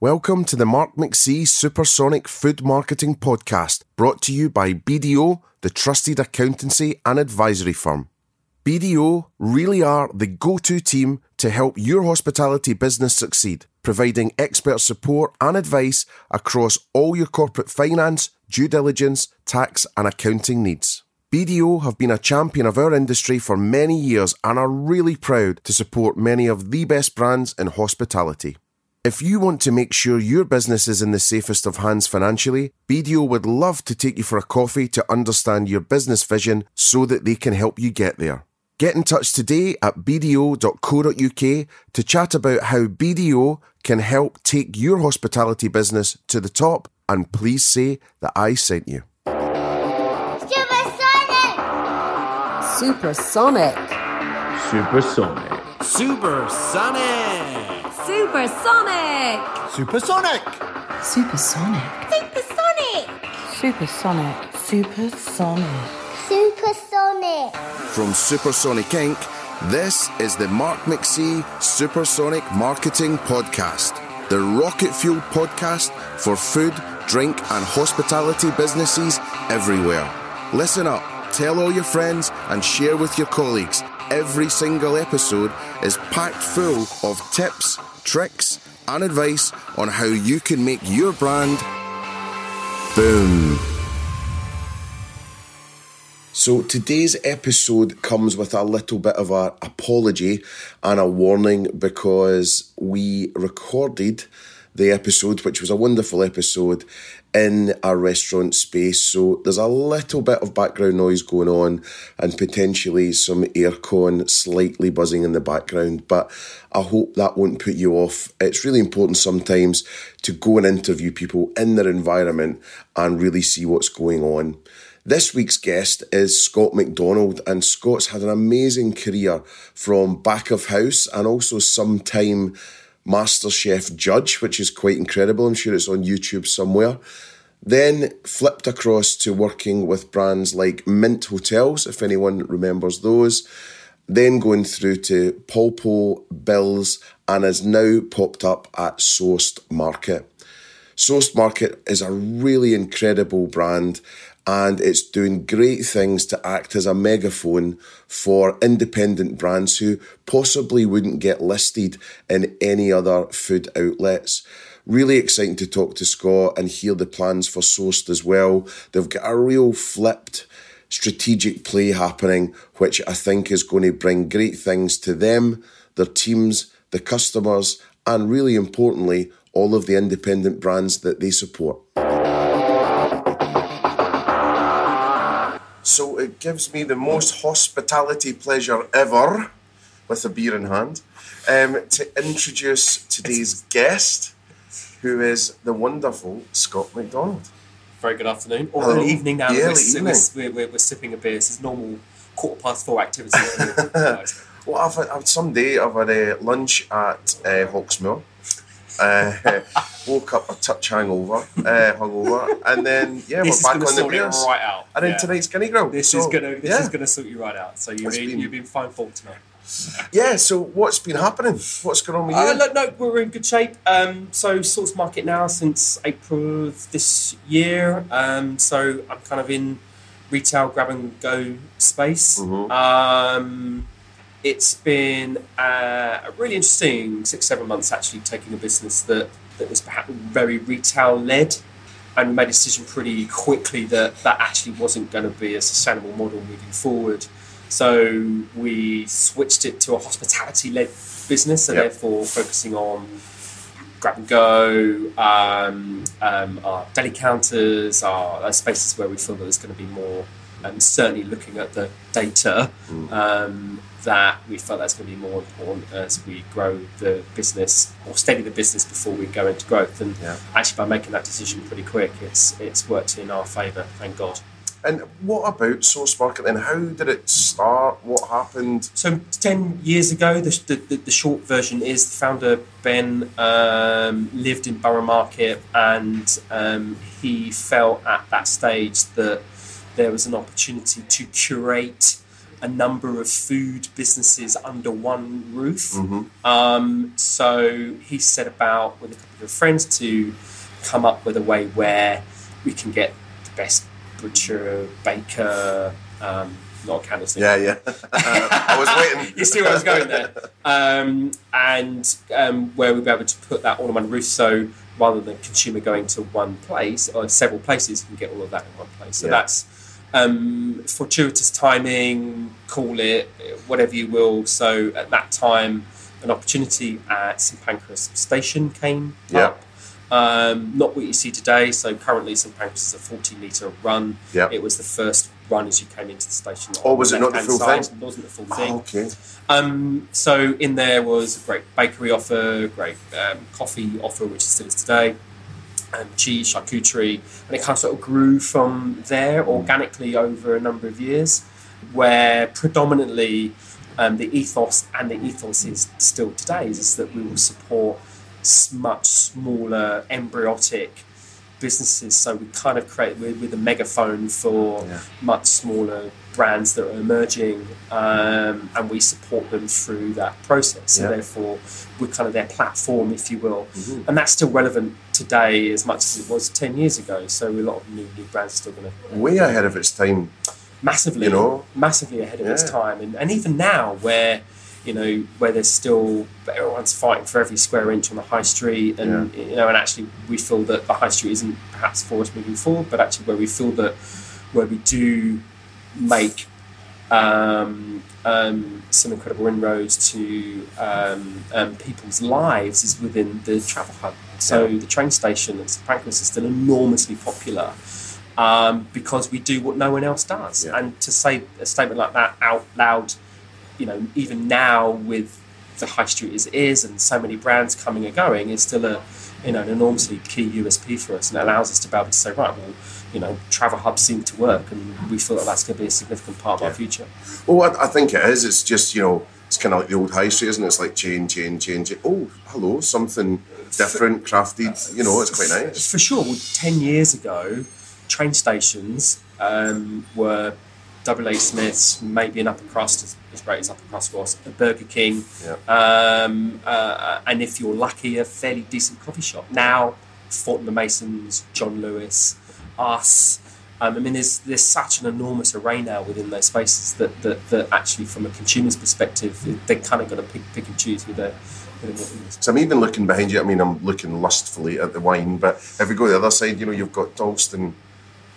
Welcome to the Mark McC Supersonic Food Marketing Podcast, brought to you by BDO, the trusted accountancy and advisory firm. BDO really are the go to team to help your hospitality business succeed, providing expert support and advice across all your corporate finance, due diligence, tax, and accounting needs. BDO have been a champion of our industry for many years and are really proud to support many of the best brands in hospitality. If you want to make sure your business is in the safest of hands financially, BDO would love to take you for a coffee to understand your business vision so that they can help you get there. Get in touch today at bdo.co.uk to chat about how BDO can help take your hospitality business to the top and please say that I sent you. Supersonic. Supersonic. Supersonic. Supersonic. Supersonic. Supersonic. Supersonic. Supersonic. Supersonic. Supersonic. Supersonic. From Supersonic Inc., this is the Mark McC Supersonic Marketing Podcast, the rocket fuel podcast for food, drink, and hospitality businesses everywhere. Listen up, tell all your friends, and share with your colleagues. Every single episode is packed full of tips, tricks, and advice on how you can make your brand boom. So today's episode comes with a little bit of an apology and a warning because we recorded the episode, which was a wonderful episode, in a restaurant space. So there's a little bit of background noise going on and potentially some aircon slightly buzzing in the background. But I hope that won't put you off. It's really important sometimes to go and interview people in their environment and really see what's going on. This week's guest is Scott Macdonald, and Scott's had an amazing career from back of house and also some time MasterChef judge, which is quite incredible. I'm sure it's on YouTube somewhere. Then flipped across to working with brands like Mint Hotels, if anyone remembers those. Then going through to Polpo, Bills, and has now popped up at Sourced Market. Sourced Market is a really incredible brand and it's doing great things to act as a megaphone for independent brands who possibly wouldn't get listed in any other food outlets. Really exciting to talk to Scott and hear the plans for Sourced as well. They've got a real flipped strategic play happening, which I think is going to bring great things to them, their teams, the customers, and really importantly, all of the independent brands that they support. So it gives me the most hospitality pleasure ever, with a beer in hand, um, to introduce today's guest, who is the wonderful Scott Macdonald. Very good afternoon, or Hello. good evening now. Yeah, we're, evening. We're, we're, we're sipping a beer. This is normal quarter past four activity. for you guys. Well, I've had, I've, someday I've had a lunch at uh, Hawksmoor. Uh, woke up a touch hangover, uh, hungover, and then yeah, this is we're back on the beers. right out. And then Yeah. tonight's Skinny Grill. This So, is gonna this yeah. is gonna sort you right out. So you've been, been- you've been fine for tonight. Yeah. So what's been happening? What's going on with you? Uh, look, no, we're in good shape. Um, so Sourced Market now since April of this year. Um, so I'm kind of in retail grab and go space. Mhm. Um, it's been uh, a really interesting six seven months actually taking a business that that was perhaps very retail led. And we made a decision pretty quickly that that actually wasn't going to be a sustainable model moving forward. So we switched it to a hospitality led business, and Yep. therefore focusing on grab and go, um, um, our deli counters, our uh, spaces where we feel that there's going to be more, and certainly looking at the data, um, that we felt that's going to be more important as we grow the business or steady the business before we go into growth. And Yeah. actually, by making that decision pretty quick, it's it's worked in our favour, thank God. And what about Sourced Market then? How did it start? What happened? So ten years ago, the, the, the, the short version is the founder Ben um, lived in Borough Market, and um, he felt at that stage that there was an opportunity to curate a number of food businesses under one roof. Mm-hmm. Um, so he set about with a couple of friends to come up with a way where we can get the best butcher, baker, um, not a candlestick. Yeah, yeah. I was waiting. you see where I was going there. Um, and um, where we'll be able to put that all on one roof. So rather than the consumer going to one place or several places, you can get all of that in one place. So Yeah. that's um, fortuitous timing, call it whatever you will. So at that time, an opportunity at St Pancras Station came Yeah. up. Um, not what you see today. So currently, St Pancras is a 40 metre run. Yeah. It was the first run as you came into the station. Or was it not the full side. thing? It wasn't the full thing. Oh, okay. Um, so in there was a great bakery offer, great um, coffee offer, which is still is today, um, cheese, charcuterie, and it kind of sort of grew from there organically over a number of years, where predominantly um, the ethos and the ethos is still today is that we will support much smaller embryotic businesses. So we kind of create with, with a megaphone for Yeah. much smaller brands that are emerging, um, and we support them through that process. So Yeah. therefore, we're kind of their platform, if you will, Mm-hmm. and that's still relevant today as much as it was ten years ago. So a lot of new, new brands are still going to Way ahead of its time. massively, You know? massively ahead of its time, and, and even now where you know where there's still everyone's fighting for every square inch on the high street, and you know, and actually we feel that the high street isn't perhaps for us moving forward, but actually where we feel that where we do make um, um, some incredible inroads to um, um, people's lives is within the travel hub. So Yeah. the train station at St Pancras is still enormously popular um, because we do what no one else does. Yeah. And to say a statement like that out loud, you know, even now with the high street as it is and so many brands coming and going, is still a you know an enormously key USP for us, and it allows us to be able to say, right, well, you know, travel hubs seem to work, and we feel that that's going to be a significant part of our future. Well, I, I think it is. It's just, you know, it's kind of like the old high street, isn't it? It's like chain, chain, chain, chain. Oh, hello, something different, crafted. You know, it's quite nice. For sure. Well, 10 years ago, train stations um, were WH Smiths, maybe an upper crust, as, as great as upper crust was, a Burger King, Yeah. um, uh, and if you're lucky, a fairly decent coffee shop. Now, Fortnum Masons, John Lewis, us. Um, I mean, there's there's such an enormous array now within those spaces that, that, that actually, from a consumer's perspective, they kind of got to pick, pick and choose with their. So I'm even looking behind you. I mean, I'm looking lustfully at the wine, but if we go the other side, you know, you've got Dalston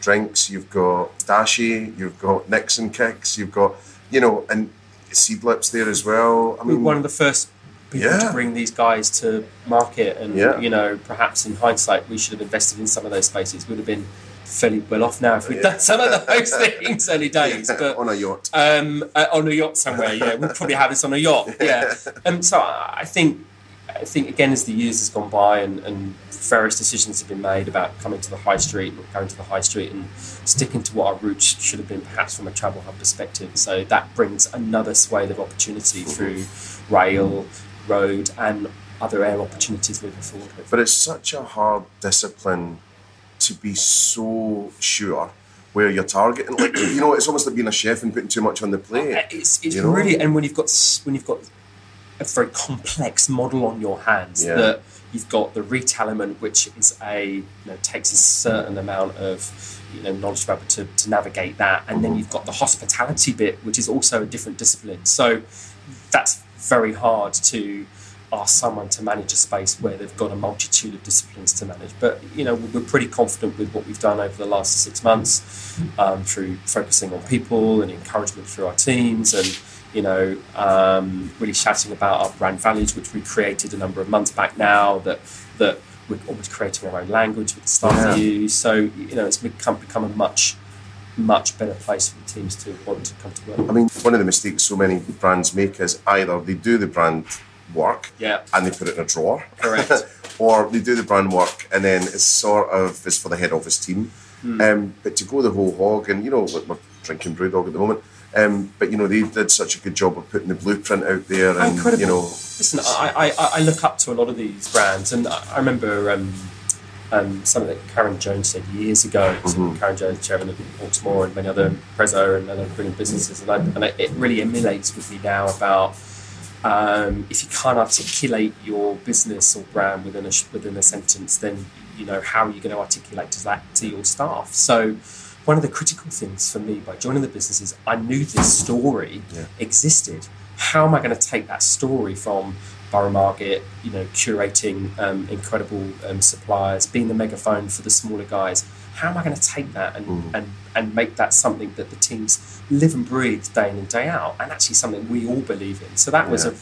drinks, you've got Dashi, you've got Nix & Kix, you've got, you know, and Seedlips there as well. I mean, one of the first people Yeah. to bring these guys to market, and Yeah. you know, perhaps in hindsight, we should have invested in some of those spaces. Would have been fairly well off now if we'd done some of those things early days. But on a yacht. um, uh, on a yacht somewhere, yeah, we'd probably have this on a yacht, yeah. Um, so I think, I think again, as the years has gone by and, and various decisions have been made about coming to the high street, going to the high street, and sticking to what our roots should have been, perhaps from a travel hub perspective. So that brings another swathe of opportunity through rail, road, and other air opportunities moving forward. But it's such a hard discipline to be so sure where you're targeting. Like, you know, it's almost like being a chef and putting too much on the plate. Uh, It's, it's You know? really, and when you've got when you've got a very complex model on your hands, Yeah. that you've got the retail element, which is a you know takes a certain amount of you know knowledge to be able to, to navigate that, and then you've got the hospitality bit, which is also a different discipline. So that's very hard to ask someone to manage a space where they've got a multitude of disciplines to manage. But you know, we're pretty confident with what we've done over the last six months um, through focusing on people and encouragement through our teams, and you know, um, really shouting about our brand values, which we created a number of months back now. That that we're almost creating our own language with the staff Yeah. use. So you know, it's become become a much much better place for the teams to want to come to work. I mean, one of the mistakes so many brands make is either they do the brand work Yeah. and they put it in a drawer, Correct. or they do the brand work and then it's sort of it's for the head office team. Hmm. Um, but to go the whole hog, and you know, like we're drinking BrewDog at the moment. Um, but you know, they did such a good job of putting the blueprint out there, and Incredible. you know, Listen, I, I, I- look up to a lot of these brands, and I remember um, um, something that Karen Jones said years ago. So Karen Jones, chairman of Baltimore and many other Prezzo and other brilliant businesses, and, I, and it really emulates with me now about um, if you can't articulate your business or brand within a within a sentence, then you know how are you going to articulate to that to your staff? So. One of the critical things for me by joining the business is I knew this story existed. How am I going to take that story from Borough Market, you know, curating um, incredible um, suppliers, being the megaphone for the smaller guys? How am I going to take that and, and, and make that something that the teams live and breathe day in and day out, and actually something we all believe in? So that was Yeah.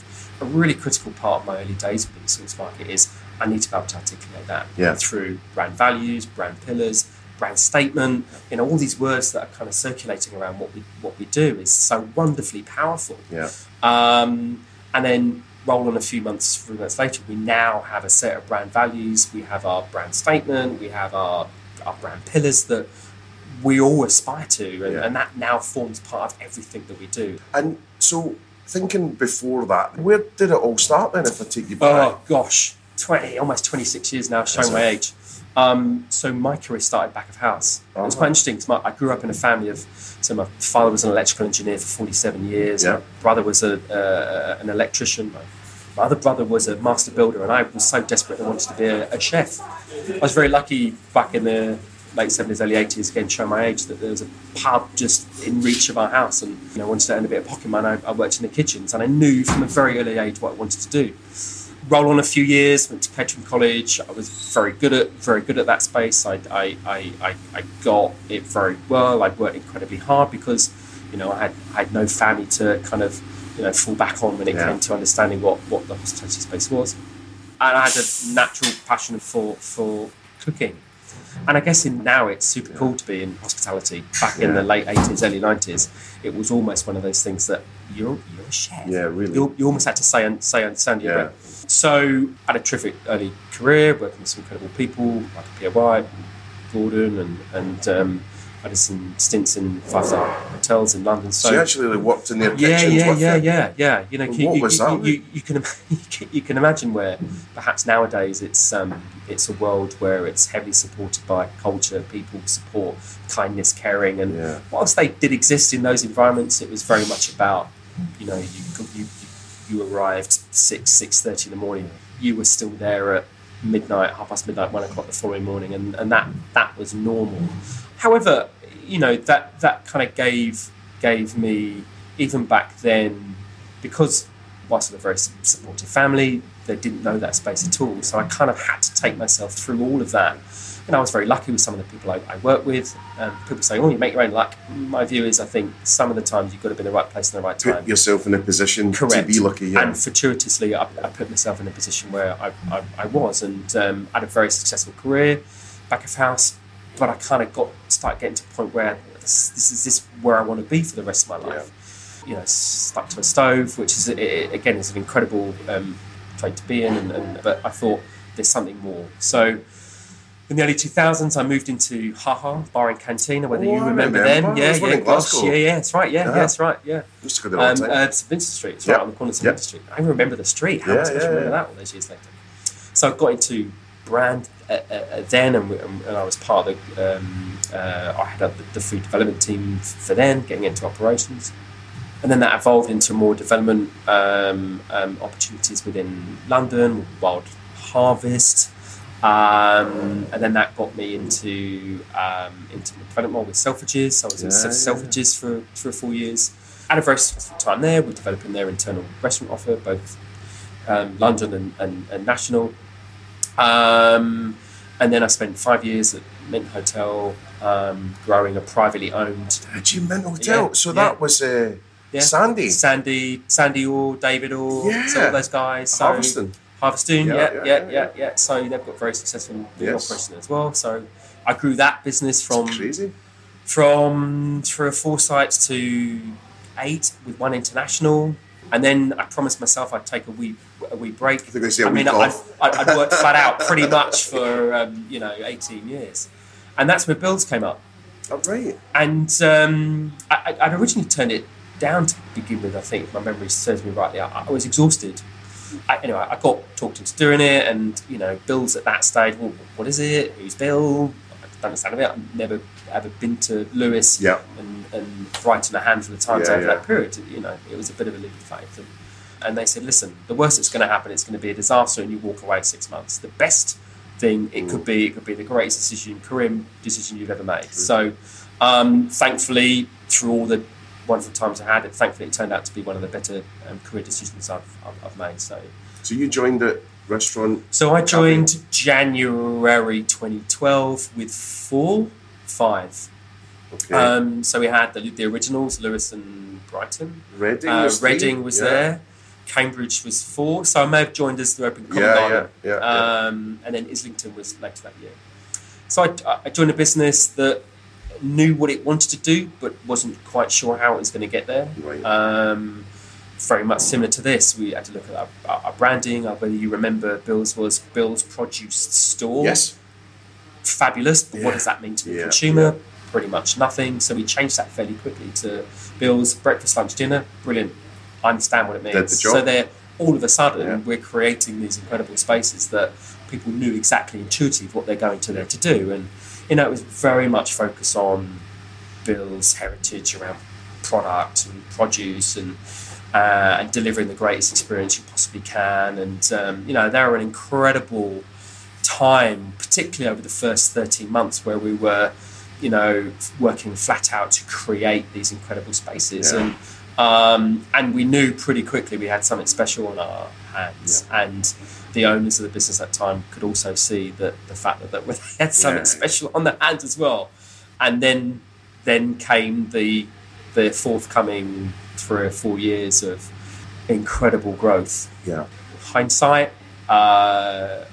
a, a really critical part of my early days with the Sourced Market is I need to be able to articulate that Yeah. through brand values, brand pillars, brand statement. You know, all these words that are kind of circulating around what we what we do is so wonderfully powerful. Yeah. Um, and then roll on a few months, few months later, we now have a set of brand values. We have our brand statement. We have our our brand pillars that we all aspire to, and, Yeah. and that now forms part of everything that we do. And so, thinking before that, where did it all start then? If I take you back, Oh gosh, twenty, almost twenty six years now, showing my age. Um, so my career started back of house. It was quite interesting because I grew up in a family of. So my father was an electrical engineer for forty seven years. Yeah. My brother was a, uh, an electrician. My, my other brother was a master builder, and I was so desperate I wanted to be a, a chef. I was very lucky back in the late seventies, early eighties. Again, show my age that there was a pub just in reach of our house, and you know, I wanted to earn a bit of pocket money. I, I worked in the kitchens, and I knew from a very early age what I wanted to do roll on a few years, went to Catering College. I was very good at very good at that space. I, I, I, I got it very well. I worked incredibly hard because, you know, I had I had no family to kind of, you know, fall back on when it Yeah. came to understanding what, what the hospitality space was. And I had a natural passion for for cooking. And I guess in now it's super cool to be in hospitality. Back in the late eighties, early nineties, it was almost one of those things that you're you're a chef. Yeah, really. You're, you almost had to say and say understand your Yeah. So I had a terrific early career working with some incredible people like White, Gordon, and and um, I did some stints in five star hotels in London. so you actually worked in their kitchens Yeah, yeah, with yeah, yeah, yeah. You know, you, What you, was you, that you, can you can- you can imagine where perhaps nowadays it's um, it's a world where it's heavily supported by culture, people support, kindness, caring, and Yeah. whilst they did exist in those environments, it was very much about you know you you you arrived six six thirty in the morning, you were still there at midnight, half past midnight, one o'clock the following morning, and, and that that was normal. However, you know that that kind of gave gave me even back then because whilst I'm a very supportive family, they didn't know that space at all. So I kind of had to take myself through all of that. And I was very lucky with some of the people I, I work with. Um, people say, "Oh, you make your own luck." My view is, I think some of the times you've got to be in the right place in the right time. Put yourself in a position Correct. to be lucky. Yeah. And fortuitously, I, I put myself in a position where I, I, I was, and um, I had a very successful career, back of house. But I kind of got start getting to a point where this, this is this where I want to be for the rest of my life. You know, stuck to a stove, which is i- i- again is an incredible um, trade to be in, and, and but I thought there's something more. So. In the early 2000s, I moved into Haha Bar and Cantina, whether Oh, you remember, remember. them. It Yeah, yeah, Glasgow. yeah, yeah, that's right. Yeah, Yeah. yeah, that's right. Yeah. Used to go there all Um, time. uh, it's Vincent Street. It's right on the corner of St. Yep. Vincent Street. I remember the street. How Yeah, I supposed yeah, to remember yeah. that all those years later? So I got into brand uh, uh, uh, then, and, we- and I was part of the. Um, uh, I had the, food development team for then, getting into operations, and then that evolved into more development um, um, opportunities within London, Wild Harvest. Um, and then that got me into um, into development with Selfridges. So I was in Yeah, yeah. Selfridges for three or four years. Had a very successful time there. We're developing their internal restaurant offer, both um, London and, and, and national. Um, and then I spent five years at Mint Hotel, um, growing a privately owned. Did you Mint Hotel? Yeah, So yeah. that was uh, Yeah, Sandy. Sandy, Sandy Orr, David Orr, so Yeah. all those guys. So Harveston. Harveston, Yeah, yeah, yeah, yeah, yeah, yeah, yeah, So they've got very successful Yes. operation as well. So I grew that business from Crazy. from three or four sites to eight with one international. And then I promised myself I'd take a wee a wee break. I think they say a I mean, I'd. I'd, I'd worked flat out pretty much for um, you know eighteen years, and that's where Bill's came up. Oh, right. And um, I, I'd originally turned it down to begin with. I think if my memory serves me rightly. I, I was exhausted. I, anyway, I got talked into doing it, and you know, Bill's at that stage. Well, what is it? Who's Bill? I don't understand it. I've never ever been to Lewes Yeah. and, and Brighton a handful of times Yeah, over yeah. that period. You know, it was a bit of a leap of faith. And, and they said, listen, the worst that's going to happen, it's going to be a disaster, and you walk away six months. The best thing it could be, it could be the greatest decision, career decision you've ever made. So, um, thankfully, through all the wonderful times I had, it thankfully it turned out to be one of the better um, career decisions I've, I've, I've made. So, So you joined the restaurant. so I joined January 2012 with four, five. Okay. Um, so we had the, the originals, Lewes and Brighton. Reading. Uh, was? Reading was Yeah. there. Cambridge was four. So I may have joined as the Open Covent Yeah, Garden. yeah, yeah, yeah. Um, and then Islington was later that year. So I, I joined a business that knew what it wanted to do, but wasn't quite sure how it was going to get there. Right. Um, very much similar to this, we had to look at our, our, branding. Whether you remember, Bill's was Bill's Produce Store Yes. Fabulous, but what does that mean to the Yeah, consumer? yeah. Pretty much nothing. So we changed that fairly quickly to Bill's breakfast, lunch, dinner. Brilliant. I understand what it means. the. So they're all of a sudden Yeah. we're creating these incredible spaces that people knew exactly intuitive what they're going to there to do. And you know, it was very much focused on Bill's heritage around product and produce and uh, and delivering the greatest experience you possibly can. And um, you know, they're an incredible time, particularly over the first 13 months where we were, you know, working flat out to create these incredible spaces. Yeah. And um, and we knew pretty quickly we had something special on our hands. And the owners of the business at that time could also see that the fact that, that we had something Yeah. special on their hands as well. And then then came the the forthcoming three or four years of incredible growth Yeah. hindsight, uh,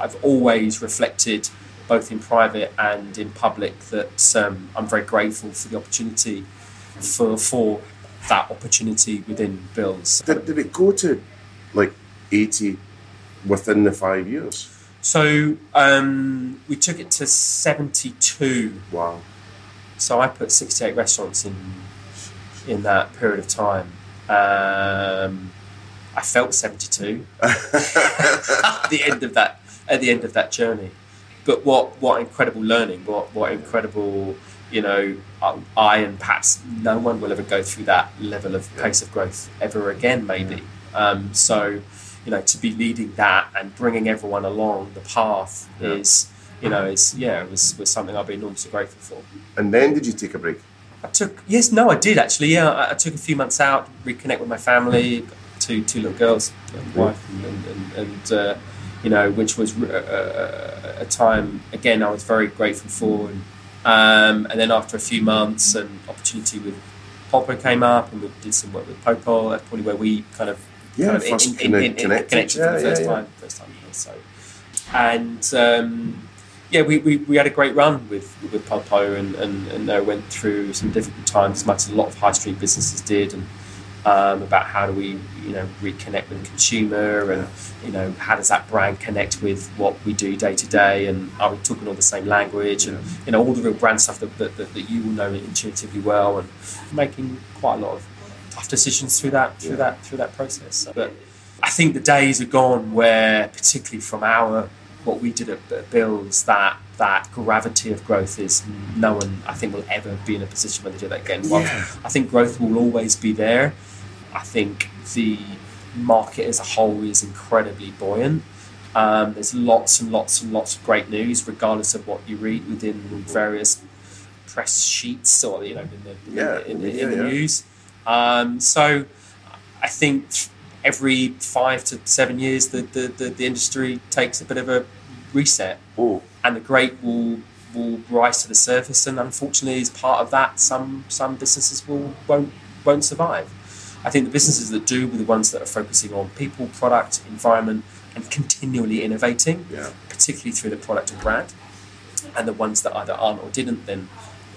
I've always reflected, both in private and in public, that um, I'm very grateful for the opportunity, for for that opportunity within Bills. Did, did it go to like 80 within the five years? So um, we took it to 72. Wow. So I put 68 restaurants in in that period of time. Um, I felt 72 at the end of that at the end of that journey. But what what incredible learning! What what incredible you know I- I and perhaps no one will ever go through that level of pace of growth ever again. Maybe um, so. You know, to be leading that and bringing everyone along the path Yeah. is, you know, is yeah, was was something I've been enormously grateful for. And then did you take a break? I took yes, no, I did actually. Yeah, I, I took a few months out, reconnect with my family, two two little girls, wife, and and, and, and uh, you know, which was uh, a time again I was very grateful for. And, um, and then after a few months, an opportunity with Polpo came up, and we did some work with Polpo. That's probably where we kind of Yeah, kind of connected. connected Yeah, for the first yeah. time. First time, yeah, so and um, yeah, we, we, we had a great run with with Polpo and, and, and uh, went through some difficult times, as much as a lot of high street businesses did, and um, about how do we you know reconnect with the consumer and you know how does that brand connect with what we do day to day, and are we talking all the same language, and you know all the real brand stuff that, that, that, that you will know intuitively well, and making quite a lot of tough decisions through that through Yeah. that through that process. But I think the days are gone where, particularly from our what we did at, at Bills, that that gravity of growth is no one I think will ever be in a position where they do that again. Yeah. I think growth will always be there. I think the market as a whole is incredibly buoyant. Um, there's lots and lots and lots of great news, regardless of what you read within various press sheets or you know in the, in, Yeah, the- in, yeah, the- in the yeah. news. Um, so I think every five to seven years, the, the, the, the industry takes a bit of a reset, Oh, and the great will will rise to the surface. And unfortunately, as part of that, some some businesses will won't won't survive. I think the businesses that do were the ones that are focusing on people, product, environment, and continually innovating, Yeah. particularly through the product and brand. And the ones that either aren't or didn't, then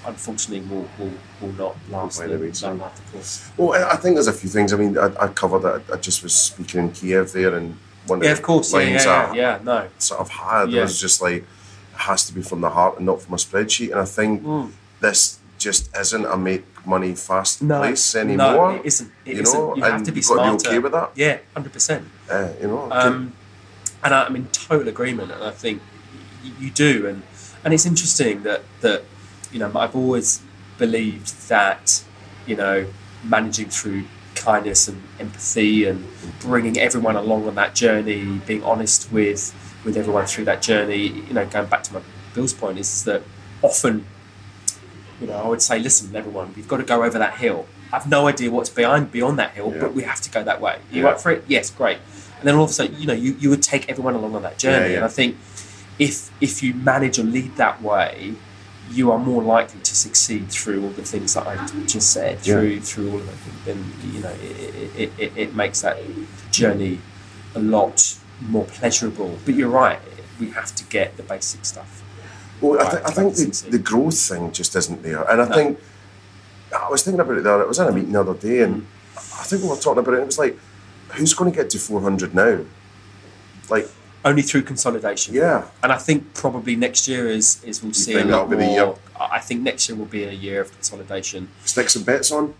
unfortunately will will, will not last the, the not the course. well, I think there's a few things. I mean, I, I covered that. I just was speaking in Kiev there, and one Yeah, of of the course. Yeah, yeah, I yeah. No. sort of had Yeah. was just like, it has to be from the heart and not from a spreadsheet. And I think Mm. this just isn't a make money fast no, place anymore. No, it isn't. It you isn't. know, you have and to be you've got to be okay with that. Yeah, hundred percent. Uh, you know, Um, and I- I'm in total agreement, and I think y- you do, and and it's interesting that that you know I've always believed that you know managing through kindness and empathy and bringing everyone along on that journey, being honest with with everyone through that journey. You know, going back to my Bill's point is that often you know, I would say, listen, everyone, we've got to go over that hill. I've no idea what's behind beyond that hill, Yeah. but we have to go that way. You Yeah. up for it? Yes, great. And then all of a sudden, you know, you, you would take everyone along on that journey. Yeah. And I think if if you manage or lead that way, you are more likely to succeed through all the things that I just said. Through through all of it, then you know, it, it, it, it makes that journey a lot more pleasurable. But you're right, we have to get the basic stuff. Well, I, th- I think the, the growth thing just isn't there. And I No. think, I was thinking about it there, I was in a meeting the other day and mm. I think we were talking about it, and it was like, who's going to get to 400 now? Like, Only through consolidation. yeah. And I think probably next year is is we'll see a lot that'll be the year? more. I I think next year will be a year of consolidation. Stick some bets on?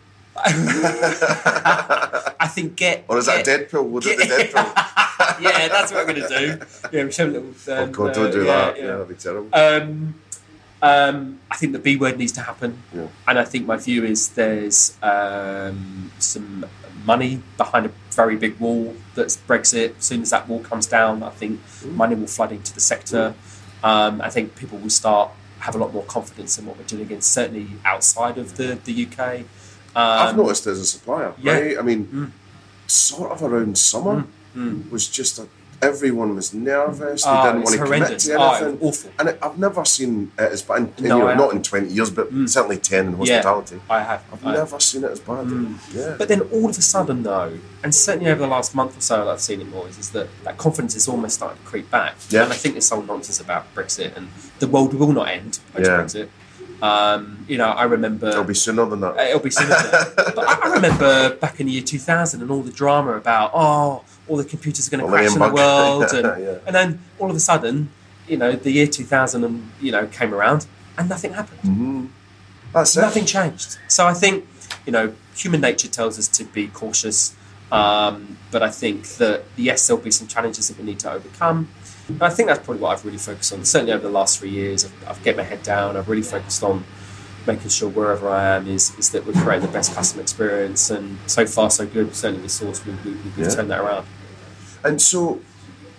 I think get Or is that get, Deadpool? We'll do the Deadpool. yeah, that's what we're gonna do. Yeah, we show a little. oh, Um, God, don't uh, do yeah, that. Yeah. yeah. that'd be terrible. Um, um, I think the B word needs to happen, Yeah. and I think my view is there's um, some money behind a very big wall that's Brexit. As soon as that wall comes down, I think money will flood into the sector. Um, I think people will start have a lot more confidence in what we're doing, and certainly outside of the the UK. I've Um, noticed as a supplier, yeah. right? I mean, Mm. sort of around summer mm. was just a, everyone was nervous. They Oh, didn't want to commit to Oh, anything. was awful. And it, I've never seen it as bad. In, No, you know, not in twenty years, but Mm. certainly ten in Yeah. hospitality. I have. I've I have. never seen it as bad. Mm. Yeah. But then all of a sudden, though, and certainly over the last month or so, I've seen it more, is, is that that confidence is almost starting to creep back. Yeah. And I think this whole nonsense about Brexit and the world will not end post Yeah. Um, you know, I remember. It'll be sooner than that. It'll be sooner than that. But I, I remember back in the year 2000 and all the drama about, oh, all the computers are going to crash in the world. And, Yeah. and then all of a sudden, you know, the year 2000 and, you know, came around and nothing happened. Mm-hmm. That's it. Nothing changed. So I think, you know, human nature tells us to be cautious. Um, but I think that, yes, there'll be some challenges that we need to overcome. And I think that's probably what I've really focused on. Certainly over the last three years, I've, I've kept my head down. I've really focused on making sure wherever I am is, is that we're creating the best customer experience. And so far, so good. Certainly with Source, we, we, we've Yeah. turned that around. And so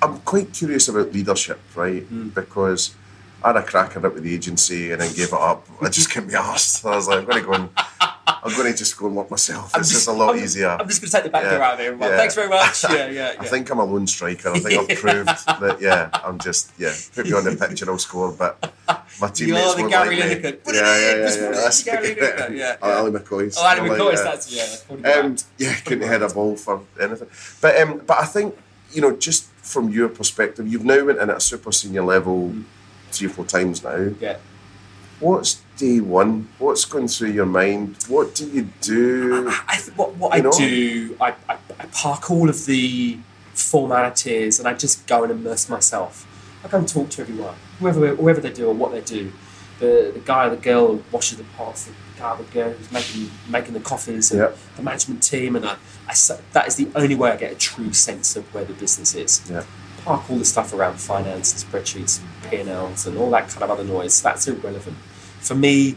I'm quite curious about leadership, right? Mm. Because I had a crack at it with the agency and then gave it up. I just couldn't be asked. I was like, I'm going to go and I'm going to just go and work myself. It's just a lot I'm, easier. I'm just going to take the back Yeah. door out of here. everyone. Yeah. Thanks very much. Yeah, yeah, yeah. I think I'm a lone striker. I think I've proved that. Yeah, I'm just yeah. Put me on the pitch and I'll score. But my teammates You are the won't Gary like me. Yeah, yeah, yeah, yeah. put it in, That's Gary Lineker, yeah, Oh, yeah. Ally McCoist. Oh, Adam I'm like, that's yeah. Um, yeah, couldn't head a ball for anything. But um, but I think you know, just from your perspective, you've now went in at a super senior level three or four times now. Yeah. What's day one? What's going through your mind? What do you do? I th- what what You I know? do, I, I, I park all of the formalities and I just go and immerse myself. I go and talk to everyone, whoever whoever they do or what they do. The the guy or the girl who washes the pots, the guy or the girl who's making making the coffees, and Yeah. the management team, and I, I that is the only way I get a true sense of where the business is. Yeah. Park all the stuff around finance and spreadsheets, and P and Ls, and all that kind of other noise. That's irrelevant for me.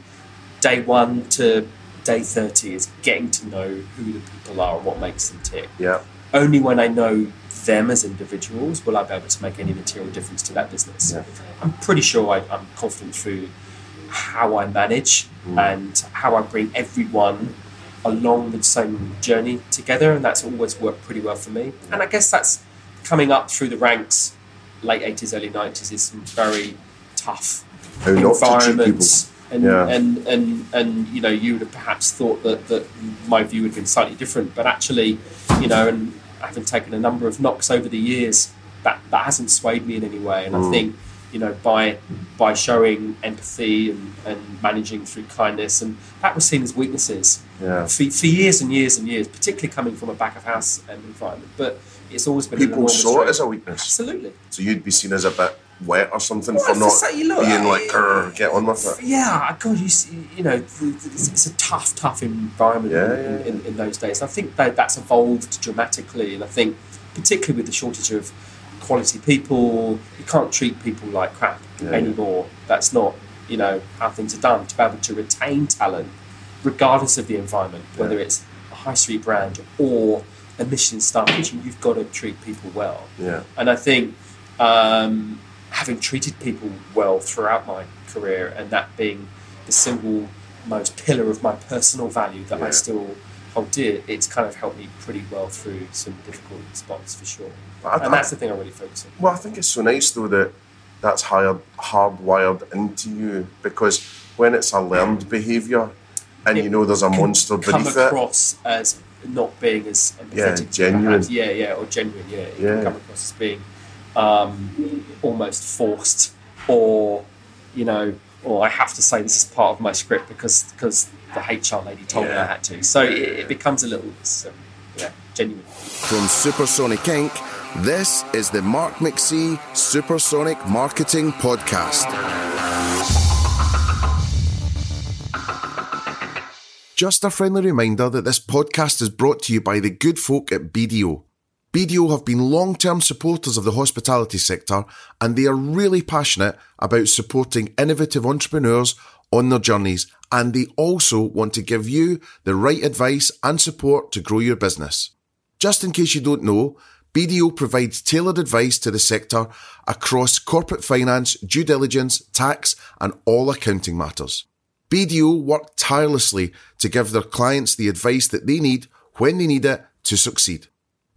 Day one to day thirty is getting to know who the people are and what makes them tick Yeah, only when I know them as individuals will I be able to make any material difference to that business. Yeah. I'm pretty sure I, I'm confident through how I manage mm. and how I bring everyone along the same journey together, and that's always worked pretty well for me. And I guess that's coming up through the ranks, late 80s, early 90s, is some very tough oh, how not to cheat people. environments. And, Yeah. and and and you know you would have perhaps thought that, that my view would have been slightly different, but actually, you know, and having taken a number of knocks over the years, that that hasn't swayed me in any way. And I mm. think you know by by showing empathy and, and managing through kindness, and that was seen as weaknesses Yeah. for, for years and years and years, particularly coming from a back of house environment. But it's always been People saw it as a weakness. absolutely. So you'd be seen as a bit wet or something Well, for not say, look, being like, "Grr, get on with it. Yeah, God, you see, you know, it's, it's a tough, tough environment Yeah, in, yeah. In, in those days. I think that that's evolved dramatically, and I think particularly with the shortage of quality people, you can't treat people like crap Yeah, anymore. That's not, you know, how things are done. To be able to retain talent, regardless of the environment, whether it's a high street brand or a Michelin star kitchen, you've got to treat people well. Yeah. And I think um, having treated people well throughout my career and that being the single most pillar of my personal value that Yeah. I still hold dear, it's kind of helped me pretty well through some difficult spots for sure. I- and that's the thing I really focus on. Well, I think it's so nice though that that's hard, hardwired into you because when it's a learned behaviour and you know there's a monster come beneath it, across as not being as empathetic. Yeah, genuine. perhaps. Yeah, yeah, or genuine. Yeah, it Yeah. can come across as being um, almost forced, or you know, or I have to say this is part of my script because because the HR lady told me I had to. So it, it becomes a little, so, yeah, genuine. From Supersonic Inc., this is the Mark McC Supersonic Marketing Podcast. Just a friendly reminder that this podcast is brought to you by the good folk at BDO. BDO have been long term supporters of the hospitality sector and they are really passionate about supporting innovative entrepreneurs on their journeys and they also want to give you the right advice and support to grow your business. Just in case you don't know, BDO provides tailored advice to the sector across corporate finance, due diligence, tax, and all accounting matters. BDO work tirelessly to give their clients the advice that they need when they need it to succeed.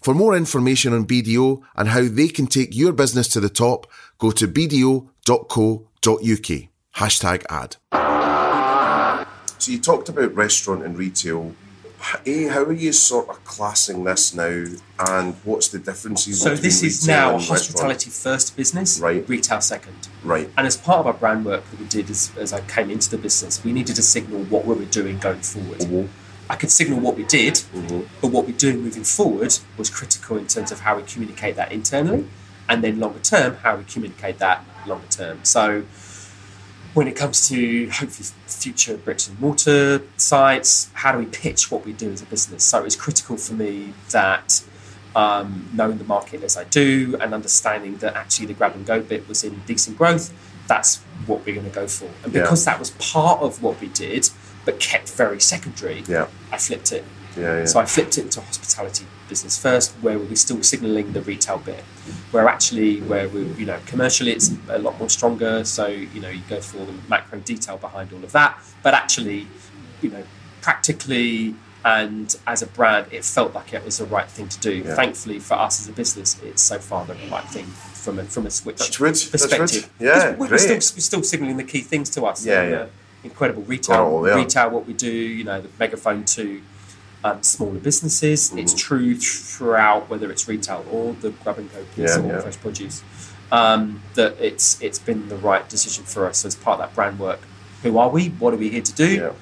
For more information on BDO and how they can take your business to the top, go to bdo.co.uk. Hashtag ad. So you talked about restaurant and retail. H- A, how are you sort of classing this now, and what's the differences? So this is retail now and restaurant? hospitality first business, Right. retail second. Right. And as part of our brand work that we did as, as I came into the business, we needed to signal what we were doing going forward. Mhm. I could signal what we did, Mm-hmm. but what we're doing moving forward was critical in terms of how we communicate that internally, and then longer term, how we communicate that longer term. So when it comes to hopefully future bricks and mortar sites, how do we pitch what we do as a business? So it's critical for me that um, knowing the market as I do and understanding that actually the grab and go bit was in decent growth, that's what we're going to go for. And Yeah. because that was part of what we did, but kept very secondary, Yeah. I flipped it. Yeah, yeah. So I flipped it into hospitality business first, where we're still signalling the retail bit. Where actually, where we, you know, commercially it's a lot more stronger. So you know, you go for all the macro detail behind all of that. But actually, you know, practically and as a brand, it felt like it was the right thing to do. Yeah. Thankfully for us as a business, it's so far the right thing from a from a switch That's good, that's perspective. Yeah, we're, still, we're still signaling the key things to us. Yeah, And, yeah. uh, incredible retail, Oh, yeah. retail, what we do. You know, the megaphone to um, smaller businesses. It's Mm-hmm. true throughout, whether it's retail or the grab and go piece Yeah, or yeah. fresh produce. Um, that it's it's been the right decision for us as part of that brand work. Who are we? What are we here to do?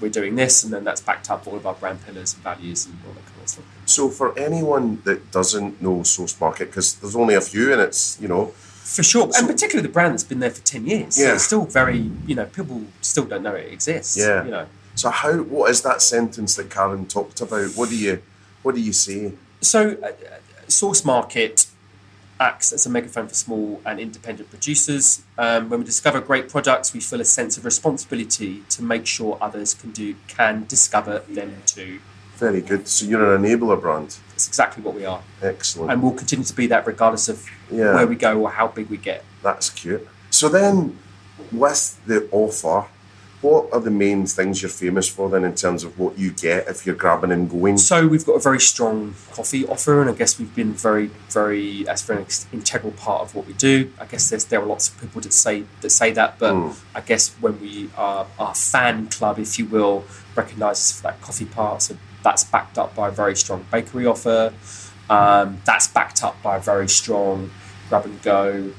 We're doing this, and then that's backed up all of our brand pillars and values and all that kind of stuff. So for anyone that doesn't know Sourced Market, because there's only a few, and it's you know, For sure, and particularly the brand that's been there for ten years. Yeah. it's still very you know people still don't know it exists. Yeah. you know. so how what is that sentence that Karen talked about? What do you what do you say? So, uh, uh, Sourced Market acts as a megaphone for small and independent producers. Um, when we discover great products, we feel a sense of responsibility to make sure others can do can discover them too. Very good. So you're an enabler brand. It's exactly what we are, Excellent. and we'll continue to be that regardless of Yeah. where we go or how big we get. That's cute. So then, with the offer, what are the main things you're famous for then in terms of what you get if you're grabbing and going? So we've got a very strong coffee offer, and I guess we've been very, very that's a very ex- integral part of what we do. I guess there's there are lots of people that say that say that, but hmm. I guess when we are our fan club, if you will, recognises for that coffee part. So that's backed up by a very strong bakery offer. Um, that's backed up by a very strong grab and go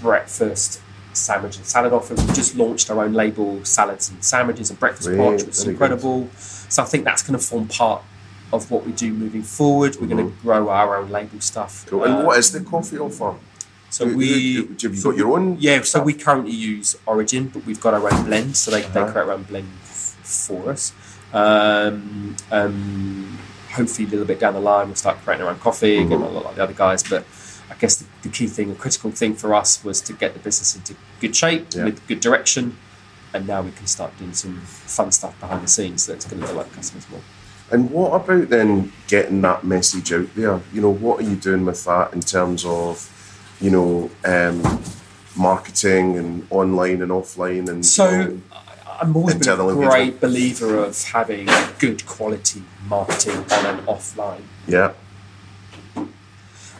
breakfast sandwich and salad offer. We just launched our own label salads and sandwiches and breakfast pot, which is very good. incredible. So I think that's going to form part of what we do moving forward. We're going to grow our own label stuff. Mm-hmm. Cool. And what is the coffee offer? So Who- we who- have you got your own? yeah. So we currently use Origin, but we've got our own blend, so they, they Uh-huh. create our own blend f- for us. Um, um, hopefully, a little bit down the line, we'll start creating our own coffee again, a lot like the other guys. But I guess the, the key thing, the critical thing for us, was to get the business into good shape Yeah. with good direction, and now we can start doing some fun stuff behind the scenes that's going to delight customers more. And what about then getting that message out there? You know, what are you doing with that in terms of, you know, um, marketing and online and offline and So you know, I'm always been a great believer of having good quality marketing on and offline. yeah,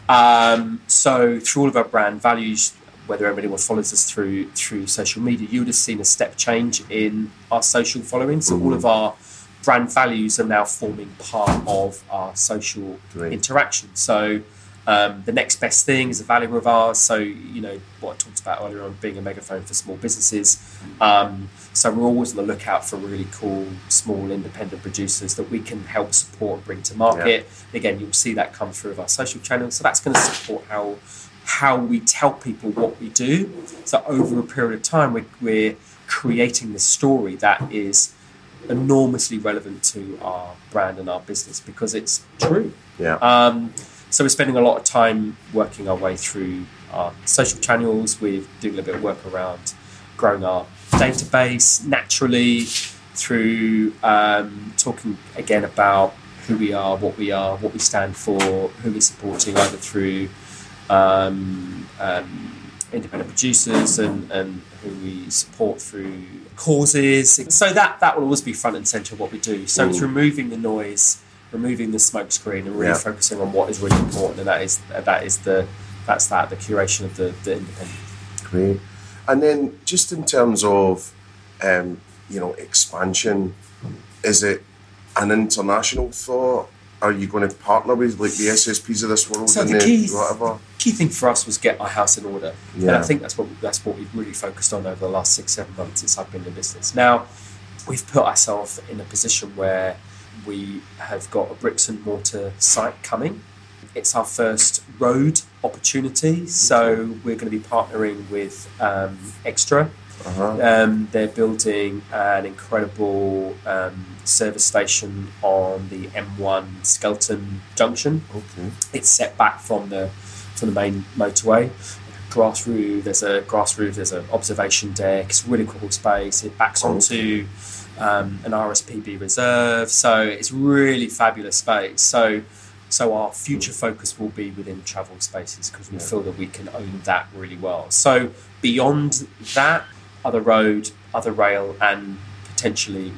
Um, so through all of our brand values, whether everybody follows us through through social media, you would have seen a step change in our social following. So all of our brand values are now forming part of our social Great. interaction. So um, the next best thing is a value of ours. So you know what I talked about earlier on being a megaphone for small businesses. Um, so we're always on the lookout for really cool, small, independent producers that we can help support and bring to market. Again, you'll see that come through of our social channels. So that's going to support how how we tell people what we do. So over a period of time, we're, we're creating this story that is enormously relevant to our brand and our business because it's true. yeah, Um, so we're spending a lot of time working our way through our social channels. We're doing a little bit of work around growing our database naturally through um, talking again about who we are, what we are, what we stand for, who we're supporting, either through um, um, independent producers and, and who we support through causes. So that that will always be front and centre of what we do. So it's removing the noise, removing the smoke screen, and really Yeah. focusing on what is really important, and that is that is the that's that the curation of the, the independent. great. And then just in terms of, um, you know, expansion, is it an international thought? Are you going to partner with like the SSPs of this world So and the key, whatever? key thing for us was get our house in order, and I think that's what that's what we've really focused on over the last six seven months since I've been in business. Now we've put ourselves in a position where we have got a bricks and mortar site coming. It's our first road opportunity, so we're going to be partnering with um, Extra. Uh-huh. Um, they're building an incredible um, service station on the M1 Skelton Junction Okay. it's set back from the from the main motorway. Grass roof, there's a grass roof, there's an observation deck. It's a really cool space. It backs onto um, an RSPB reserve, so it's really fabulous space. So, so our future focus will be within travel spaces because we feel that we can own that really well. So beyond that, other road, other rail, and potentially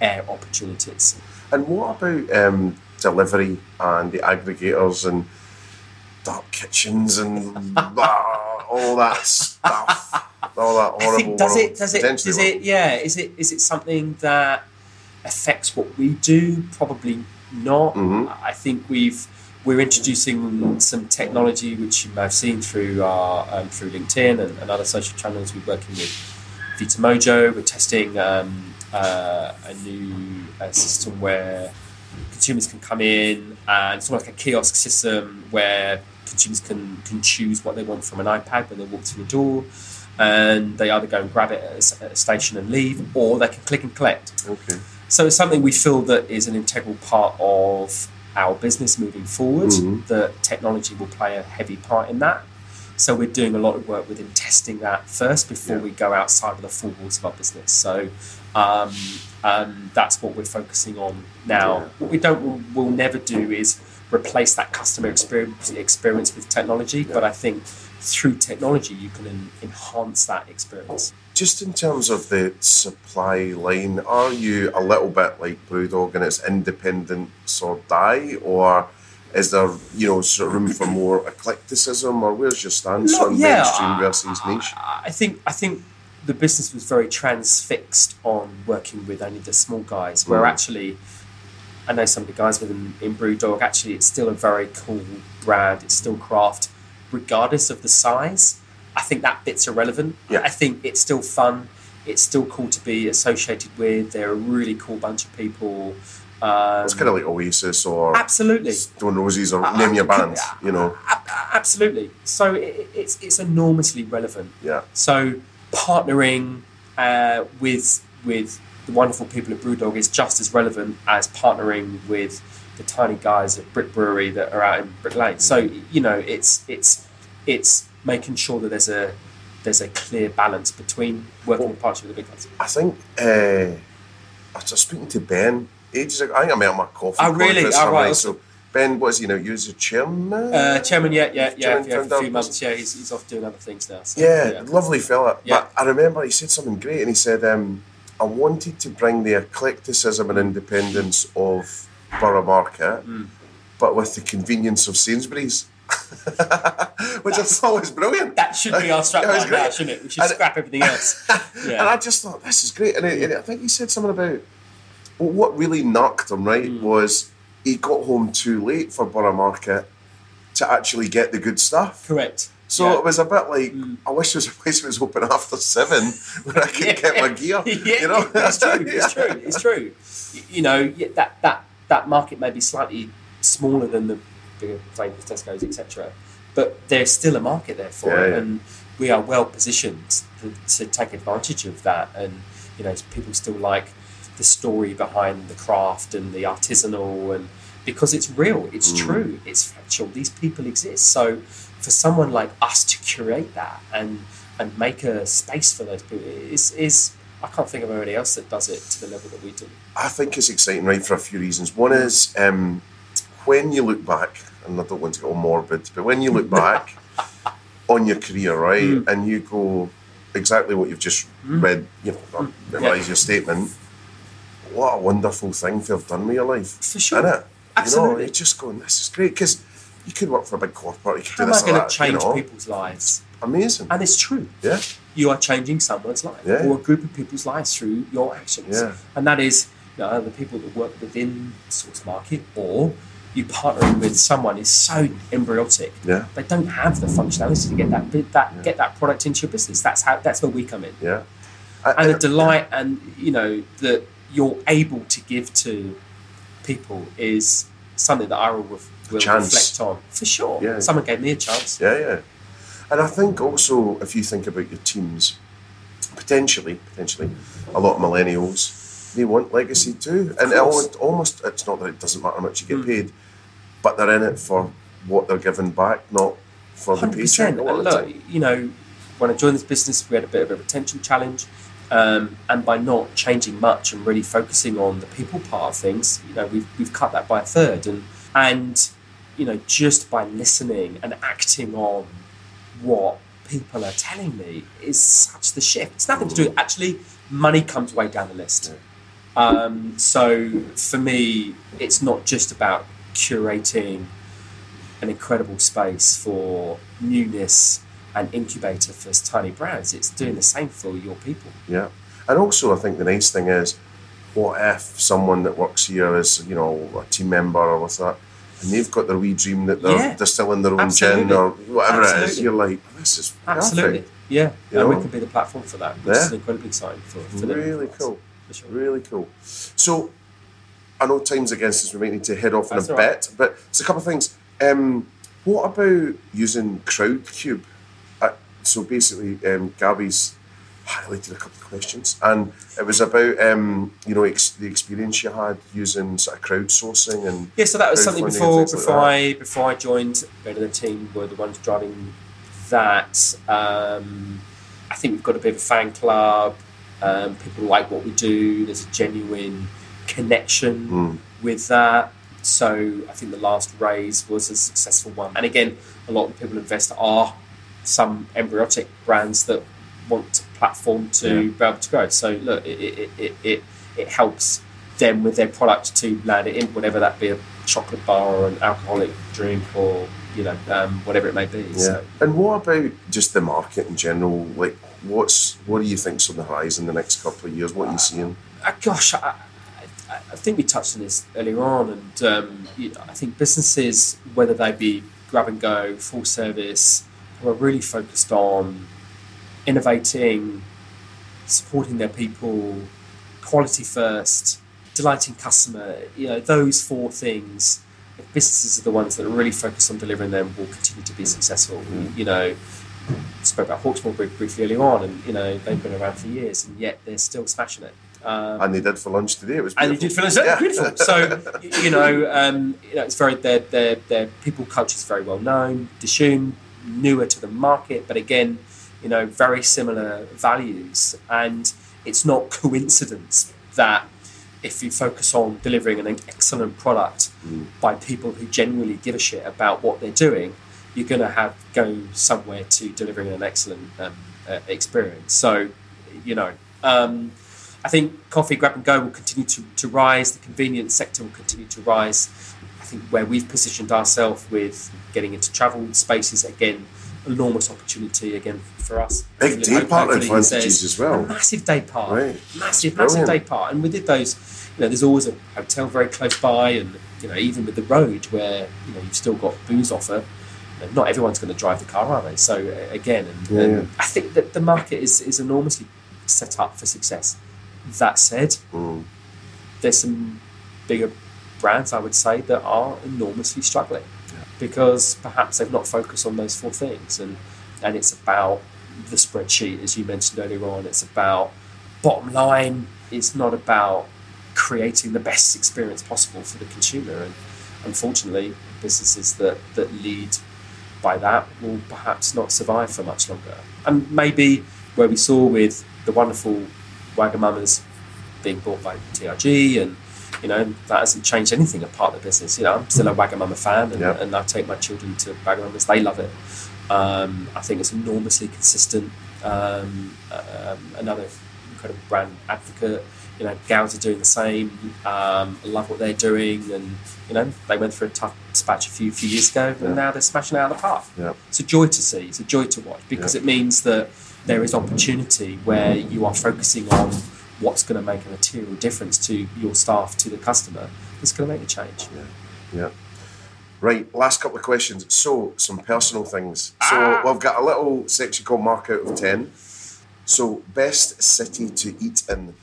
air opportunities. And what about um, delivery and the aggregators and dark kitchens and all that stuff? All that horrible I think does it does it does it yeah is it is it something that affects what we do? Probably not. Mhm. I think we've we're introducing some technology which you may have seen through our um, through LinkedIn and, and other social channels. We're working with Vita Mojo. We're testing um, uh, a new uh, system where consumers can come in and it's almost like a kiosk system where consumers can, can choose what they want from an iPad when they walk through the door and they either go and grab it at a s- at a station and leave or they can click and collect. Okay. So it's something we feel that is an integral part of our business moving forward. Mhm. That technology will play a heavy part in that. So we're doing a lot of work within testing that first before Yeah. we go outside of the four walls of our business. So um, um, that's what we're focusing on now. Yeah. What we don't, we'll never do is replace that customer experience experience with technology. But I think through technology you can en- enhance that experience. Just in terms of the supply line, are you a little bit like Brewdog and it's independence or die, or is there you know sort of room for more eclecticism, or where's your stance on yeah, mainstream versus niche? I think I think the business was very transfixed on working with only the small guys, where Mm. actually I know some of the guys within in Brewdog. Actually, it's still a very cool brand. It's still craft, regardless of the size. I think that bit's irrelevant. Yeah. I think it's still fun. It's still cool to be associated with. They're a really cool bunch of people. Um, It's kind of like Oasis or absolutely. Stone Roses or I- name your band, you know. Absolutely. So it, it's it's enormously relevant. Yeah. So partnering uh, with with the wonderful people at BrewDog is just as relevant as partnering with the tiny guys at Brick Brewery that are out in Brick Lane. So you know, it's it's it's making sure that there's a there's a clear balance between working in partnership with the big guys. I think uh, I was speaking to Ben ages ago. I think I met him at a coffee. Oh, really? Oh, right. So Ben, what is he now? You're the chairman. Uh, chairman, yeah, yeah, yeah. Yeah for a few months, was yeah. He's, he's off doing other things now. So, Yeah, lovely fella. Yeah. But I remember he said something great, and he said, um, "I wanted to bring the eclecticism and independence of Borough Market, Mm. but with the convenience of Sainsbury's." Which I thought was brilliant. That should be our Yeah, strapline shouldn't it? We should And- scrap everything else. And I just thought this is great. And, I- and I think he said something about well, what really knocked him right Mm. was he got home too late for Borough Market to actually get the good stuff. Correct. So Yeah. Mm. it was a bit like I wish there was a place that was open after seven where I could get my gear. yeah, you know, it's true. Yeah. It's true. It's true. You know, yeah, that that that market may be slightly smaller than the bigger Sainsbury's, Tesco's, etc. But there's still a market there for Yeah, it, yeah. and we are well positioned to, to take advantage of that. And you know, people still like the story behind the craft and the artisanal, and because it's real, it's Mm. true, it's factual. These people exist. So for someone like us to curate that and and make a space for those people is is I can't think of anybody else that does it to the level that we do. I think it's exciting, right, for a few reasons. One is um, when you look back, and I don't want to get all morbid, but when you look back on your career, right, Mm. and you go exactly what you've just read, you know, Mm. memorize your statement. What a wonderful thing to have done with your life, For sure. Innit? You know, Absolutely. you're just going, this is great because you could work for a big corporate, you could How do am I going to change you know. people's lives? Amazing, And it's true. yeah. You are changing someone's life Yeah. or a group of people's lives through your actions. Yeah. And that is you know, the people that work within Sourced Market or you partnering with someone is so embryotic. Yeah. They don't have the functionality to get that that get that product into your business. That's how that's where we come in. Yeah. and the delight and you know that you're able to give to people is something that I will, will Chance. reflect on for sure. Yeah. Someone gave me a chance. Yeah, yeah. And I think also if you think about your teams, potentially, potentially, a lot of millennials, they want legacy too. And it course. almost, it's not that it doesn't matter how much you get Mm. paid, but they're in it for what they're giving back, not for the Hundred paycheck. percent. a lot And of look, you know, when I joined this business, we had a bit of a retention challenge, um, and by not changing much and really focusing on the people part of things, you know, we've we've cut that by a third, and and you know, just by listening and acting on what people are telling me is such the shift. It's nothing to do. With actually, money comes way down the list. Um, so for me, it's not just about curating an incredible space for newness and incubator for tiny brands. It's doing the same for your people. Yeah. And also, I think the nice thing is, what if someone that works here is, you know, a team member or what's that, and they've got their wee dream that they're Yeah. in their own gin Absolutely. or whatever it is, you're like, this is Absolutely. perfect. Yeah. You and we know? can be the platform for that, which Yeah. is incredibly exciting for, for. Really cool. For sure. Really cool. So, I know time's against us. We might need to head off in That's a all right. bit, but it's a couple of things. Um, what about using CrowdCube? Uh, so basically, um, Gabby's highlighted a couple of questions, and it was about um, you know ex- the experience you had using sort of crowdsourcing and Yeah, so that was something and before like before. I before I joined. Better the team were the ones driving that. Um, I think we've got a bit of a fan club. Um, people like what we do. There's a genuine connection Mm. with that. So I think the last raise was a successful one. And again, a lot of people invest are some embryotic brands that want a platform to Yeah. be able to grow. So look, it, it, it, it, it helps them with their product to land it in, whatever that be a chocolate bar or an alcoholic drink or you know um, whatever it may be. Yeah. So And what about just the market in general? Like, what's what do you think's on the horizon the next couple of years? What are you seeing? uh, gosh, I, I, I think we touched on this earlier on, and um, you know, I think businesses, whether they be grab and go, full service, who are really focused on innovating, supporting their people, quality first, delighting customer. You know, those four things if businesses are the ones that are really focused on delivering them, will continue to be successful. Mm. You know, spoke about Hawksmoor briefly earlier on, and you know they've been around for years, and yet they're still smashing it. Um, And they did for lunch today. It was and beautiful. they did feel Yeah. beautiful. So you know, um, you know, it's very their their their people culture is very well known. Dishoom newer to the market, but again, you know, very similar values, and it's not coincidence that if you focus on delivering an excellent product by people who genuinely give a shit about what they're doing, you're going to have go somewhere to delivering an excellent um, uh, experience. So, you know, um, I think coffee grab and go will continue to, to rise. The convenience sector will continue to rise. I think where we've positioned ourselves with getting into travel spaces again, enormous opportunity again for us. Big day part advantages as well. Massive day part, Right. massive, massive day part, and we did those. You know, there's always a hotel very close by, and you know, even with the road where you know you've still got booze offer. you know, Not everyone's going to drive the car, are they? So again, and, Yeah, and. I think that the market is, is enormously set up for success. That said, Mm. there's some bigger brands I would say that are enormously struggling because perhaps they've not focused on those four things. And and it's about the spreadsheet as you mentioned earlier on. It's about bottom line. It's not about creating the best experience possible for the consumer. And unfortunately businesses that that lead by that will perhaps not survive for much longer. And maybe where we saw with the wonderful Wagamamas being bought by TRG and you know that hasn't changed anything apart the business. You know I'm still a Wagamama fan and, Yeah. and I take my children to Wagamamas they love it. Um, I think it's enormously consistent. Um, um, another incredible brand advocate you know GAIL's are doing the same. Um, I love what they're doing and you know they went through a tough dispatch a few few years ago Yeah. and now they're smashing it out of the park. Yeah. it's a joy to see. It's a joy to watch because it means that there is opportunity where you are focusing on what's going to make a material difference to your staff, to the customer, that's going to make a change. Yeah. Yeah. Right, last couple of questions. So, some personal things. So, Ah. we've got a little section called Mark out of 10. So, best city to eat in.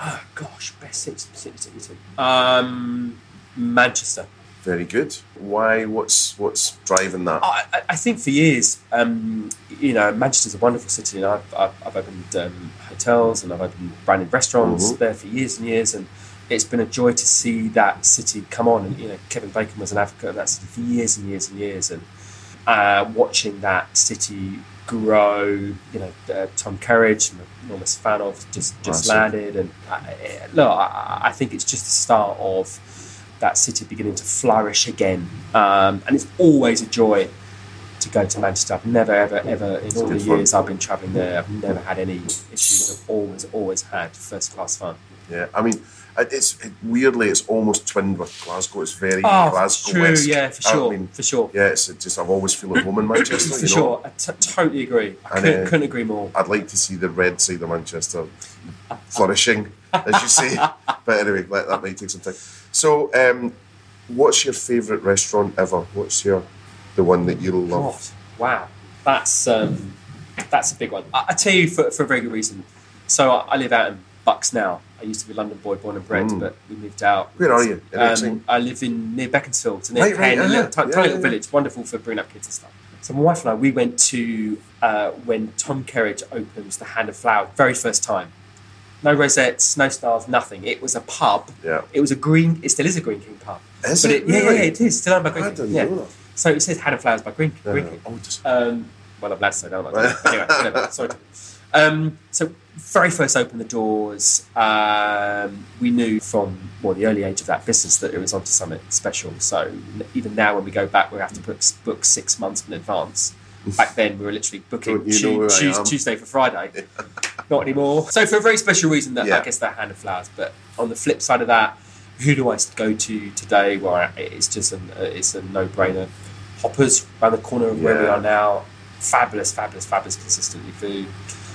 Oh gosh, best city, city to eat in. Um, Manchester. Very good. Why? What's what's driving that? I, I- think for years, um, you know, Manchester's a wonderful city, and I've, I've, I've opened um, hotels and I've opened branded restaurants Mhm. there for years and years, and it's been a joy to see that city come on. And you know, Kevin Bacon was an advocate of that city for years and years and years, and uh, watching that city grow. You know, uh, Tom Kerridge, I'm an enormous fan of, just just Massive. landed, and I, look, I, I think it's just the start of that city beginning to flourish again. Um, and it's always a joy to go to Manchester. I've never, ever, ever, in all the fun. years I've been travelling there, I've never had any issues. I've always, always had first class fun. Yeah, I mean, it's it, weirdly it's almost twinned with Glasgow. It's very Oh, Glasgow true, West. yeah, for I sure, mean, for sure. yeah, it's just I've always feel at home in Manchester. For you know? sure, I t- totally agree. I And, couldn't, uh, couldn't agree more. I'd like to see the red side of Manchester flourishing, as you say. But anyway, that, that might take some time. So, um, what's your favourite restaurant ever? What's your the one that you love? wow, that's um, that's a big one. I, I tell you for, for a very good reason. So I, I live out in Bucks now. I used to be a London boy, born and bred, Mm. but we moved out. Where are you? Um, I live in near Beaconsfield, so near Right, right, Penn, a uh-huh. little, tiny yeah, little yeah. village, wonderful for bringing up kids and stuff. So my wife and I, we went to uh, when Tom Kerridge opens the Hand and Flower, very first time. No rosettes, no stars, nothing. It was a pub. Yeah. It was a green. It still is a Greene King pub. Is but it yeah, yeah, really? yeah, it is still owned by Green I King. yeah. So it says Hand and Flowers by Green, Green Uh, King. oh, just- Um, well, I'm glad to say that. Anyway, whatever, sorry. Um, so very first opened the doors. Um, we knew from well the early age of that business that it was onto something special. So even now, when we go back, we have to book book six months in advance. Back then, we were literally booking Don't Tu- who I Tues- am? Tuesday for Friday. Not anymore. So for a very special reason, that Yeah. I guess that Hand and Flowers. But on the flip side of that, who do I go to today? Where it's just an, uh, it's a no brainer. Hoppers around the corner of where we are now. Fabulous, fabulous, fabulous, consistently food.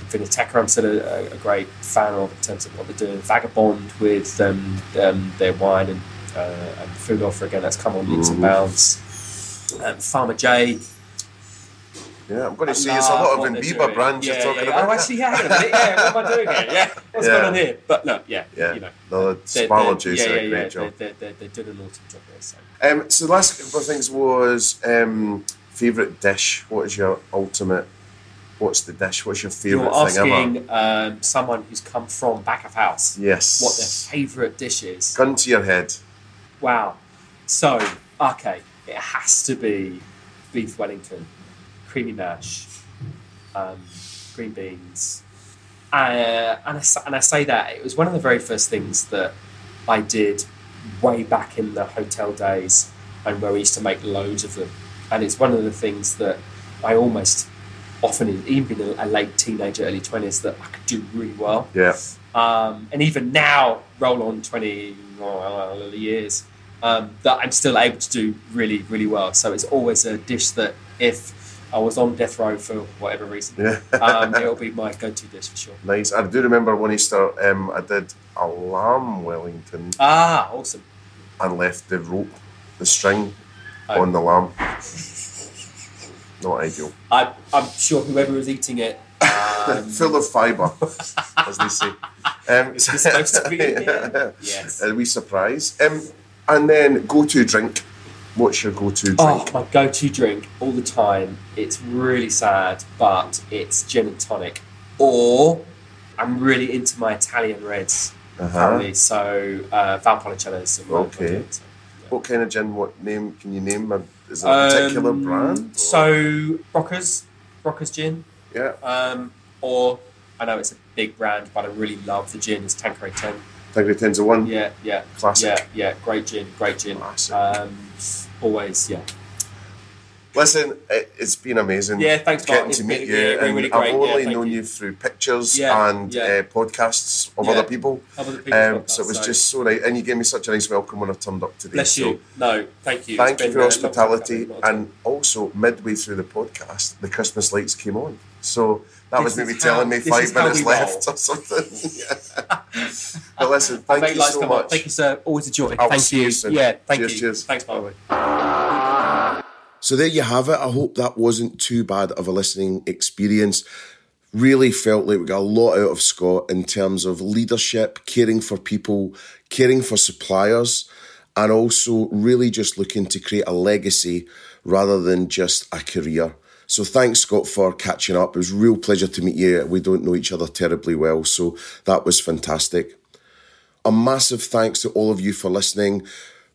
Vinoteca, I'm still a, a great fan of in terms of what they're doing. Vagabond with um, um, their wine and, uh, and food offer again. That's come on leaps and bounds. Um, Farmer J. Yeah, I'm going I to say it's a lot of Imbiba brands yeah, you're talking yeah, about. Oh, actually, yeah, hang on a minute. Yeah, what am I doing here? Yeah, what's Yeah. going on here? But no, yeah, Yeah, you know. no, they're- they're- Juice yeah, did a yeah, great yeah, job. They're, they're, they're doing an awesome job there. So. Um, so the last couple of things was um, favourite dish. What is your ultimate? What's the dish? What's your You're favourite thing ever? asking um, someone who's come from back of house Yes. what their favourite dish is. Gun to your head. Wow. So, okay, it has to be beef Wellington, creamy mash, um, green beans. Uh, and, I, and I say that it was one of the very first things that I did way back in the hotel days and where we used to make loads of them. And it's one of the things that I almost often, even being a late teenager, early 20s, that I could do really well. Yeah. Um, and even now, roll on 20 uh, years, um, that I'm still able to do really, really well. So it's always a dish that if I was on death row for whatever reason, Yeah. um, it'll be my go-to dish for sure. Nice. I do remember one Easter um, I did a lamb Wellington Ah, awesome. and left the rope, the string Oh. on the lamb. Not ideal. I, I'm sure whoever was eating it, um, Full of fibre, as they say. Um, is this supposed to be here? Yes. A wee surprise. Um, and then go to drink. What's your go to drink? Oh, my go-to drink all the time. It's really sad, but it's gin and tonic. Or I'm really into my Italian reds. Uh-huh. Apparently, so uh, my- my Okay. so, What kind of gin? What name can you name? A- Is it a particular Um, brand? or- So Brockers, Brockers gin. yeah, Um, or I know it's a big brand, but I really love the gin. It's Tanqueray 10. Tanqueray Ten's a one. Yeah, yeah. Classic. Yeah, yeah. Great gin, great gin. Um, always, yeah. Listen, it, it's been amazing. Yeah, thanks, Mark. getting It's to meet you. yeah, really, and really I've. Yeah, only thank known you. you. through pictures Yeah, and yeah. Uh, podcasts of Yeah. other people. Other people's Um, so it was so- just so nice, and you gave me such a nice welcome when I turned up today. Bless so you. No, thank you. Thank It's you for long hospitality, time coming. Well done. and also midway through the podcast, the Christmas lights came on. So that This was maybe telling me five minutes left roll. or something. Yeah. but listen, thank you so much. Thank you, sir. Always a joy. I will thank see you. you soon. Yeah, thank Cheers, you. cheers. Thanks, by the way. So there you have it. I hope that wasn't too bad of a listening experience. Really felt like we got a lot out of Scott in terms of leadership, caring for people, caring for suppliers, and also really just looking to create a legacy rather than just a career. So thanks, Scott, for catching up. It was real pleasure to meet you. We don't know each other terribly well, so that was fantastic. A massive thanks to all of you for listening.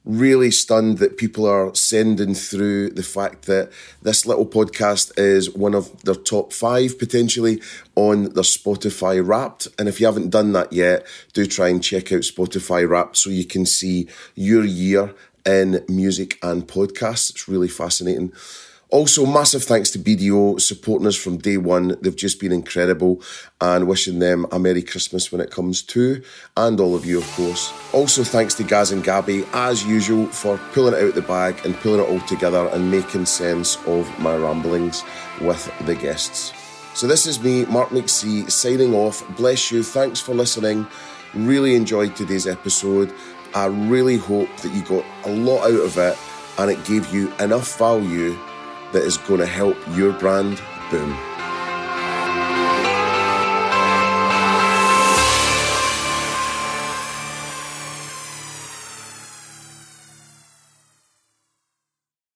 Really stunned that people are sending through the fact that this little podcast is one of their top five potentially on their Spotify Wrapped. And if you haven't done that yet, do try and check out Spotify Wrapped so you can see your year in music and podcasts. It's really fascinating. Also, massive thanks to BDO supporting us from day one. They've just been incredible and wishing them a Merry Christmas when it comes to, and all of you, of course. Also, thanks to Gaz and Gabby, as usual, for pulling it out the bag and pulling it all together and making sense of my ramblings with the guests. So, this is me, Mark McC, signing off. Bless you. Thanks for listening. Really enjoyed today's episode. I really hope that you got a lot out of it and it gave you enough value that is going to help your brand boom.